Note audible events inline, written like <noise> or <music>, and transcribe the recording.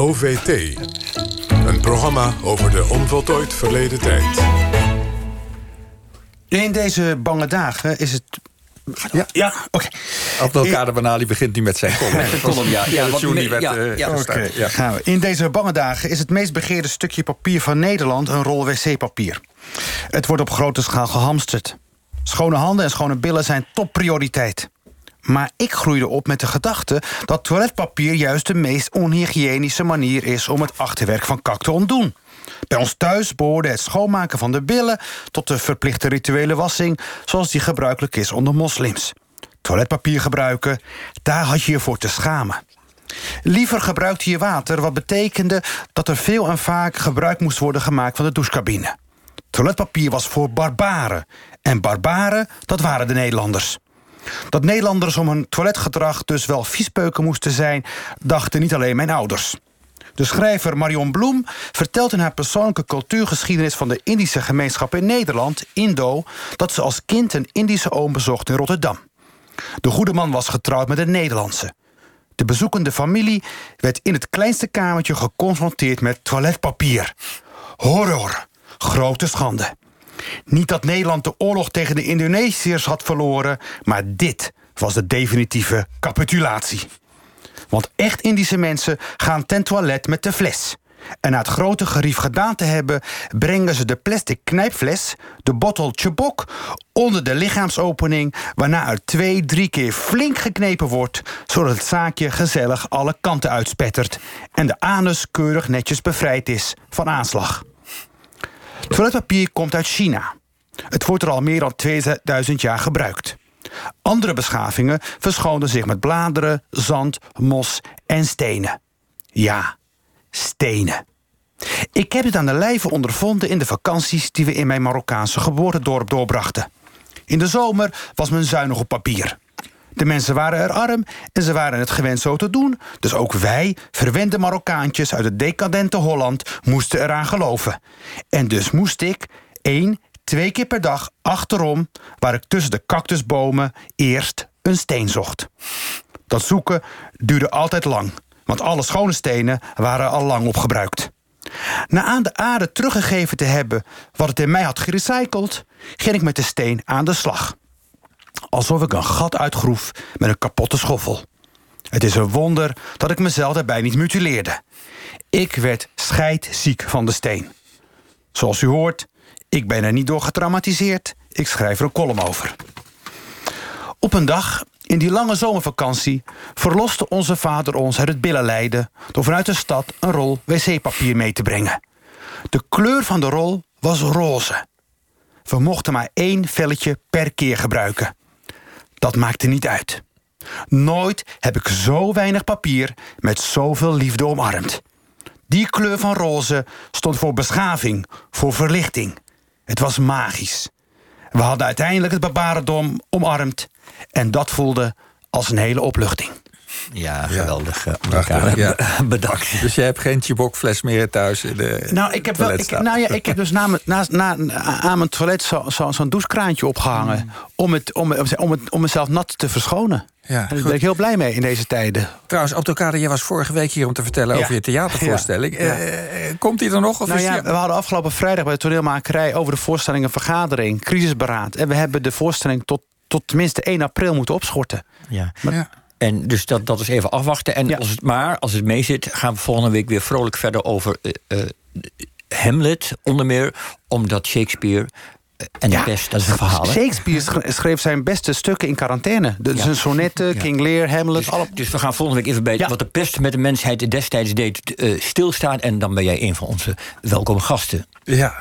OVT. Een programma over de onvoltooid verleden tijd. In deze bange dagen is het... Ja, ja oké. Abdelkader Banali begint nu met zijn column. Met zijn column, ja. <laughs> Ja, wat meer- werd, ja, eh, ja. Ja. gaan we. In deze bange dagen is het meest begeerde stukje papier van Nederland een rol wc-papier. Het wordt op grote schaal gehamsterd. Schone handen en schone billen zijn topprioriteit. Maar ik groeide op met de gedachte dat toiletpapier juist de meest onhygiënische manier is om het achterwerk van kak te ontdoen. Bij ons thuis behoorde het schoonmaken van de billen tot de verplichte rituele wassing, zoals die gebruikelijk is onder moslims. Toiletpapier gebruiken, daar had je je voor te schamen. Liever gebruikte je water, wat betekende dat er veel en vaak gebruik moest worden gemaakt van de douchecabine. Toiletpapier was voor barbaren. En barbaren, dat waren de Nederlanders. Dat Nederlanders om hun toiletgedrag dus wel viespeuken moesten zijn, dachten niet alleen mijn ouders. De schrijver Marion Bloem vertelt in haar persoonlijke cultuurgeschiedenis van de Indische gemeenschap in Nederland, Indo, dat ze als kind een Indische oom bezocht in Rotterdam. De goede man was getrouwd met een Nederlandse. De bezoekende familie werd in het kleinste kamertje geconfronteerd met toiletpapier. Horror, grote schande. Niet dat Nederland de oorlog tegen de Indonesiërs had verloren, maar dit was de definitieve capitulatie. Want echt Indische mensen gaan ten toilet met de fles. En na het grote gerief gedaan te hebben, brengen ze de plastic knijpfles, de bottel chebok, onder de lichaamsopening, waarna er twee, drie keer flink geknepen wordt, zodat het zaakje gezellig alle kanten uitspettert en de anus keurig netjes bevrijd is van aanslag. Toiletpapier komt uit China. Het wordt er al meer dan 2000 jaar gebruikt. Andere beschavingen verschoonden zich met bladeren, zand, mos en stenen. Ja, stenen. Ik heb het aan de lijve ondervonden in de vakanties die we in mijn Marokkaanse geboortedorp doorbrachten. In de zomer was men zuinig op papier. De mensen waren er arm en ze waren het gewend zo te doen. Dus ook wij, verwende Marokkaantjes uit het decadente Holland, moesten eraan geloven. En dus moest ik één, twee keer per dag achterom, waar ik tussen de cactusbomen eerst een steen zocht. Dat zoeken duurde altijd lang, want alle schone stenen waren al lang opgebruikt. Na aan de aarde teruggegeven te hebben wat het in mij had gerecycled, ging ik met de steen aan de slag. Alsof ik een gat uitgroef met een kapotte schoffel. Het is een wonder dat ik mezelf daarbij niet mutileerde. Ik werd scheidziek van de steen. Zoals u hoort, ik ben er niet door getraumatiseerd. Ik schrijf er een column over. Op een dag, in die lange zomervakantie... verloste onze vader ons uit het billenlijden... door vanuit de stad een rol wc-papier mee te brengen. De kleur van de rol was roze. We mochten maar één velletje per keer gebruiken. Dat maakte niet uit. Nooit heb ik zo weinig papier met zoveel liefde omarmd. Die kleur van roze stond voor beschaving, voor verlichting. Het was magisch. We hadden uiteindelijk het barbarendom omarmd... en dat voelde als een hele opluchting. Ja, geweldig. eh, Prachtig, elkaar. ja. <laughs> Bedankt. Dus je hebt geen chibokfles meer thuis in de Nou, ik heb, wel, ik, nou ja, ik heb dus na, mijn- na, na, aan mijn toilet zo- zo- zo'n douchekraantje opgehangen... Om, het, om, om, het, om mezelf nat te verschonen. Ja, en daar ben ik heel blij mee in deze tijden. Trouwens, Abdelkader, jij was vorige week hier om te vertellen Ja. over je theatervoorstelling. <laughs> Ja. Eh, eh, komt die er nog? Of Nou is ja, die- we hadden afgelopen vrijdag bij de toneelmakerij... over de voorstelling een vergadering, crisisberaad. En we hebben de voorstelling tot, tot tenminste 1 april moeten opschorten. Ja. Ja. En dus dat, dat is even afwachten. En Ja. als het maar, als het mee zit, gaan we volgende week weer vrolijk verder over eh, eh, Hamlet, onder meer, omdat Shakespeare eh, en de pest, dat is een verhaal. hè? Shakespeare sch- schreef zijn beste stukken in quarantaine. Dus Ja. zijn sonnetten, King Lear, Hamlet... Dus, alle... dus we gaan volgende week even bij Ja. wat de pest met de mensheid destijds deed eh, stilstaan. En dan ben jij een van onze welkome gasten. ja.